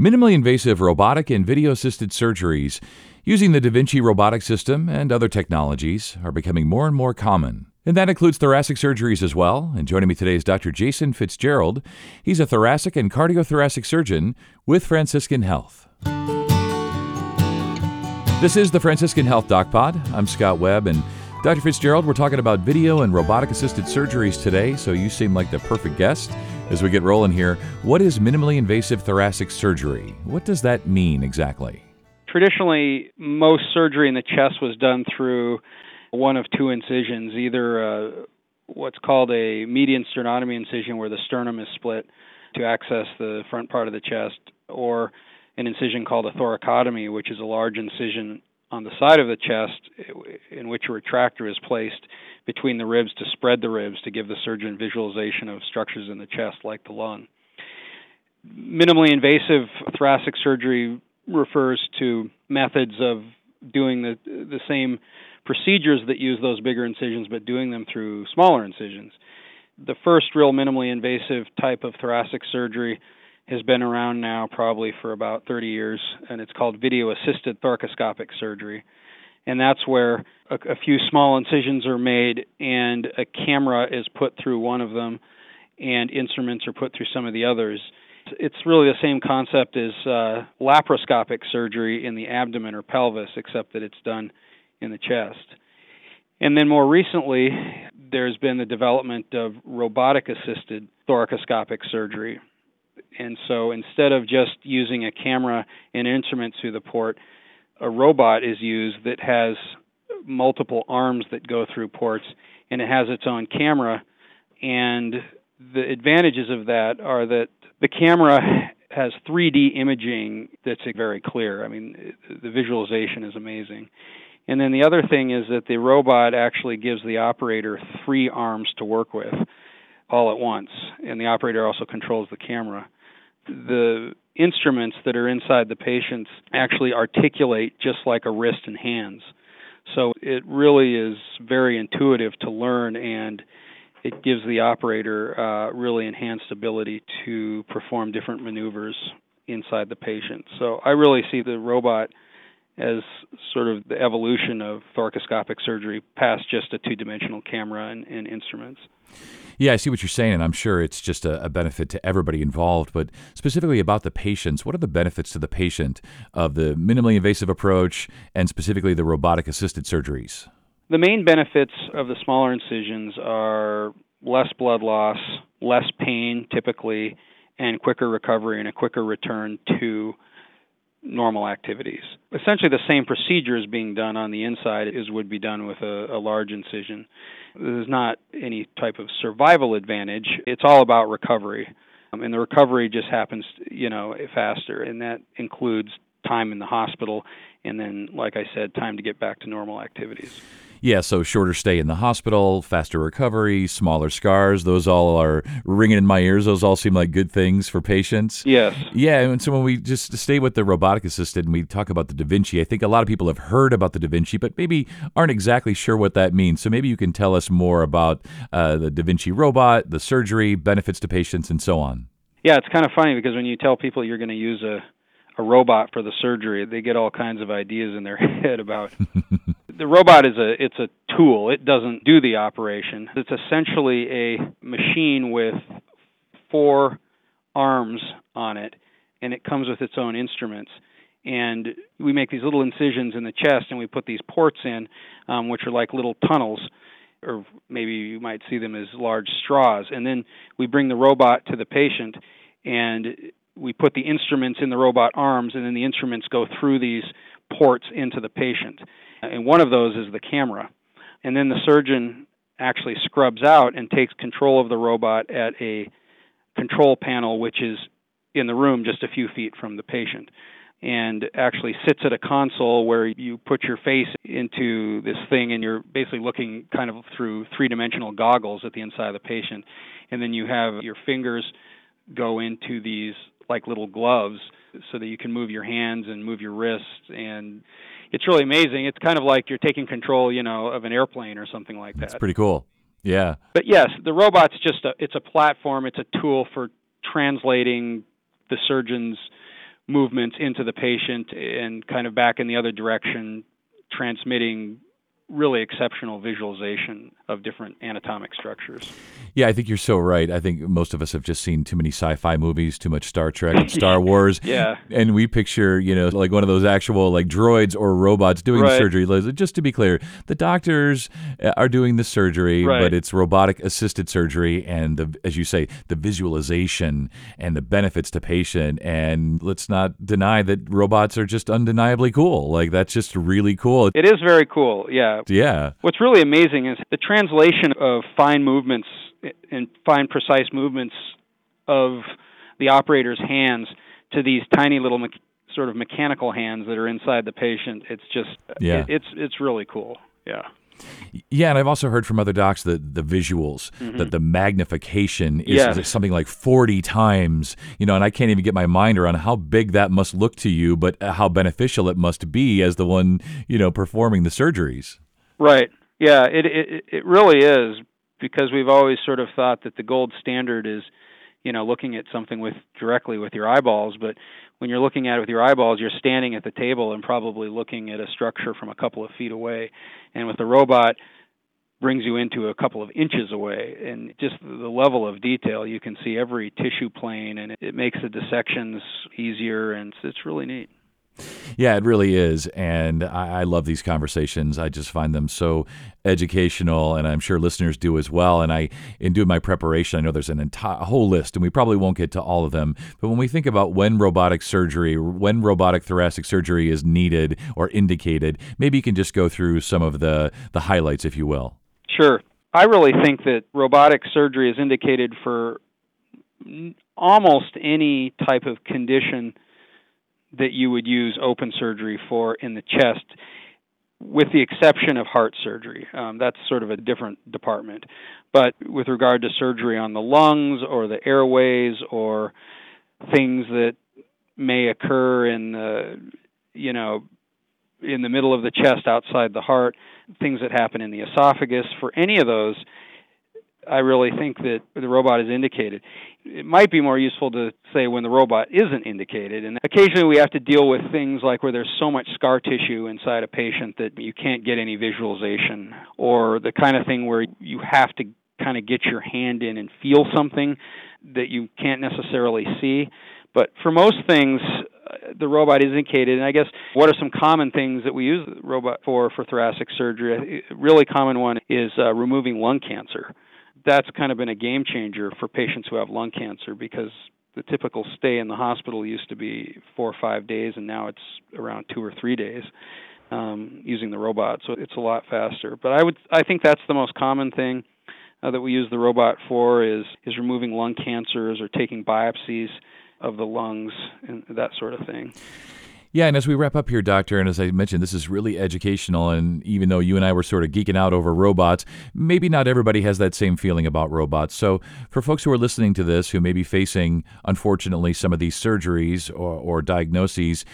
Minimally invasive robotic and video assisted surgeries using the Da Vinci robotic system and other technologies are becoming more and more common. And that includes thoracic surgeries as well. And joining me today is Dr. Jason Fitzgerald. He's a thoracic and cardiothoracic surgeon with Franciscan Health. This is the Franciscan Health Doc Pod. I'm Scott Webb, and Dr. Fitzgerald, we're talking about video and robotic assisted surgeries today, so you seem like the perfect guest as we get rolling here. What is minimally invasive thoracic surgery? What does that mean exactly? Traditionally, most surgery in the chest was done through one of two incisions, either uh, what's called a median sternotomy incision, where the sternum is split to access the front part of the chest, or an incision called a thoracotomy, which is a large incision on the side of the chest in which a retractor is placed between the ribs to spread the ribs to give the surgeon visualization of structures in the chest like the lung. Minimally invasive thoracic surgery refers to methods of doing the the same procedures that use those bigger incisions but doing them through smaller incisions. The first real minimally invasive type of thoracic surgery has been around now probably for about 30 years, and it's called video assisted thoracoscopic surgery. And that's where a, a, few small incisions are made, and a camera is put through one of them, and instruments are put through some of the others. It's really the same concept as uh, laparoscopic surgery in the abdomen or pelvis, except that it's done in the chest. And then more recently, there's been the development of robotic assisted thoracoscopic surgery and so instead of just using a camera and instruments through the port, a robot is used that has multiple arms that go through ports and it has its own camera. And the advantages of that are that the camera has 3D imaging that's very clear. I mean, the visualization is amazing. And then the other thing is that the robot actually gives the operator three arms to work with all at once, and the operator also controls the camera. The instruments that are inside the patients actually articulate just like a wrist and hands. So it really is very intuitive to learn and it gives the operator uh, really enhanced ability to perform different maneuvers inside the patient. So I really see the robot as sort of the evolution of thoracoscopic surgery past just a two dimensional camera and, and, instruments. Yeah, I see what you're saying, and I'm sure it's just a, a, benefit to everybody involved. But specifically about the patients, what are the benefits to the patient of the minimally invasive approach and specifically the robotic assisted surgeries? The main benefits of the smaller incisions are less blood loss, less pain typically, and quicker recovery and a quicker return to normal activities. Essentially, the same procedure is being done on the inside as would be done with a, a large incision. There's not any type of survival advantage. It's all about recovery, um, and the recovery just happens, you know, faster, and that includes time in the hospital, and then, like I said, time to get back to normal activities. Yeah, so shorter stay in the hospital, faster recovery, smaller scars. Those all are ringing in my ears. Those all seem like good things for patients. Yes. Yeah, and so when we just stay with the robotic assisted and we talk about the Da Vinci, I think a lot of people have heard about the Da Vinci, but maybe aren't exactly sure what that means. So maybe you can tell us more about uh, the Da Vinci robot, the surgery, benefits to patients, and so on. Yeah, it's kind of funny because when you tell people you're going to use a a robot for the surgery, they get all kinds of ideas in their head about the robot is a it's a tool. It doesn't do the operation. It's essentially a machine with four arms on it, and it comes with its own instruments. And we make these little incisions in the chest, and we put these ports in, um, which are like little tunnels, or maybe you might see them as large straws. And then we bring the robot to the patient, and we put the instruments in the robot arms, and then the instruments go through these ports into the patient. And one of those is the camera. And then the surgeon actually scrubs out and takes control of the robot at a control panel, which is in the room just a few feet from the patient. And actually sits at a console where you put your face into this thing and you're basically looking kind of through three dimensional goggles at the inside of the patient. And then you have your fingers go into these like little gloves so that you can move your hands and move your wrists and it's really amazing. It's kind of like you're taking control, you know, of an airplane or something like that. It's pretty cool. Yeah. But yes, the robot's just a it's a platform, it's a tool for translating the surgeon's movements into the patient and kind of back in the other direction, transmitting really exceptional visualization of different anatomic structures. Yeah, I think you're so right. I think most of us have just seen too many sci-fi movies, too much Star Trek, and Star Wars. yeah. And we picture, you know, like one of those actual like droids or robots doing right. the surgery. Just to be clear, the doctors uh, are doing the surgery, right. but it's robotic assisted surgery and the as you say, the visualization and the benefits to patient and let's not deny that robots are just undeniably cool. Like that's just really cool. It is very cool. Yeah. Yeah. What's really amazing is the translation of fine movements and fine, precise movements of the operator's hands to these tiny little me- sort of mechanical hands that are inside the patient. It's just, yeah. It, it's it's really cool. Yeah. Yeah, and I've also heard from other docs that the visuals, mm-hmm. that the magnification is, yes. is, something like 40 times, you know, and I can't even get my mind around how big that must look to you, but how beneficial it must be as the one, you know, performing the surgeries. Right. Yeah, it it it really is because we've always sort of thought that the gold standard is, you know, looking at something with directly with your eyeballs, but when you're looking at it with your eyeballs, you're standing at the table and probably looking at a structure from a couple of feet away. And with the robot, brings you into a couple of inches away and just the level of detail you can see every tissue plane and it makes the dissections easier and it's really neat yeah, it really is. And I, I, love these conversations. I just find them so educational, and I'm sure listeners do as well. And I, in doing my preparation, I know there's an entire whole list, and we probably won't get to all of them. But when we think about when robotic surgery, when robotic thoracic surgery is needed or indicated, maybe you can just go through some of the, the highlights, if you will. Sure. I really think that robotic surgery is indicated for almost any type of condition that you would use open surgery for in the chest, with the exception of heart surgery. Um, that's sort of a different department. But with regard to surgery on the lungs or the airways or things that may occur in the, you know, in the middle of the chest outside the heart, things that happen in the esophagus, for any of those, I really think that the robot is indicated. It might be more useful to say when the robot isn't indicated. And occasionally we have to deal with things like where there's so much scar tissue inside a patient that you can't get any visualization, or the kind of thing where you have to kind of get your hand in and feel something that you can't necessarily see. But for most things, the robot is indicated. And I guess what are some common things that we use the robot for for thoracic surgery? A really common one is uh, removing lung cancer that's kind of been a game changer for patients who have lung cancer because the typical stay in the hospital used to be four or five days, and now it's around two or three days um, using the robot. So it's a lot faster. But I would, I think that's the most common thing uh, that we use the robot for is is removing lung cancers or taking biopsies of the lungs and that sort of thing. Yeah, and as we wrap up here, Doctor, and as I mentioned, this is really educational. And even though you and I were sort of geeking out over robots, maybe not everybody has that same feeling about robots. So, for folks who are listening to this who may be facing, unfortunately, some of these surgeries or, or diagnoses,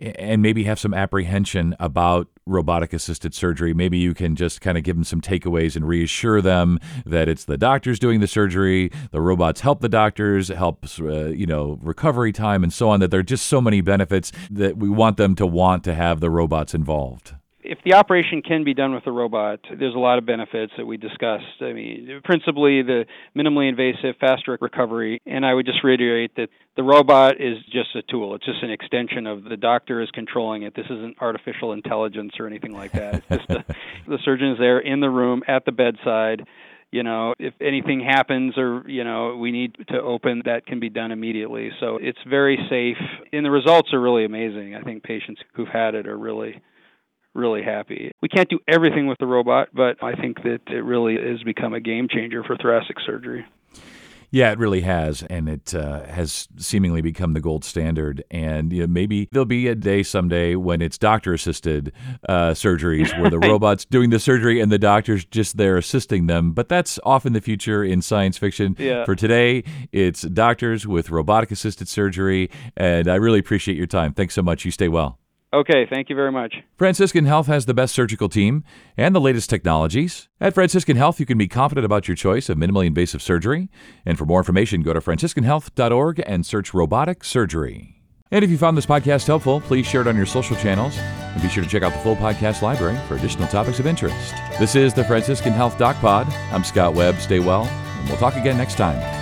and maybe have some apprehension about robotic assisted surgery, maybe you can just kind of give them some takeaways and reassure them that it's the doctors doing the surgery, the robots help the doctors, helps uh, you know recovery time and so on. That there are just so many benefits that we want them to want to have the robots involved if the operation can be done with a robot, there's a lot of benefits that we discussed. I mean, principally the minimally invasive, faster recovery. And I would just reiterate that the robot is just a tool. It's just an extension of the doctor is controlling it. This isn't artificial intelligence or anything like that. It's just a, the surgeon is there in the room at the bedside you know if anything happens or you know we need to open that can be done immediately so it's very safe and the results are really amazing i think patients who've had it are really really happy. We can't do everything with the robot, but I think that it really has become a game changer for thoracic surgery. Yeah, it really has, and it uh, has seemingly become the gold standard. And you know, maybe there'll be a day someday when it's doctor-assisted uh, surgeries, where the robot's doing the surgery and the doctor's just there assisting them. But that's often the future in science fiction. Yeah. For today, it's doctors with robotic-assisted surgery, and I really appreciate your time. Thanks so much. You stay well. Okay, thank you very much. Franciscan Health has the best surgical team and the latest technologies. At Franciscan Health, you can be confident about your choice of minimally invasive surgery. And for more information, go to franciscanhealth.org and search robotic surgery. And if you found this podcast helpful, please share it on your social channels and be sure to check out the full podcast library for additional topics of interest. This is the Franciscan Health Doc Pod. I'm Scott Webb. Stay well, and we'll talk again next time.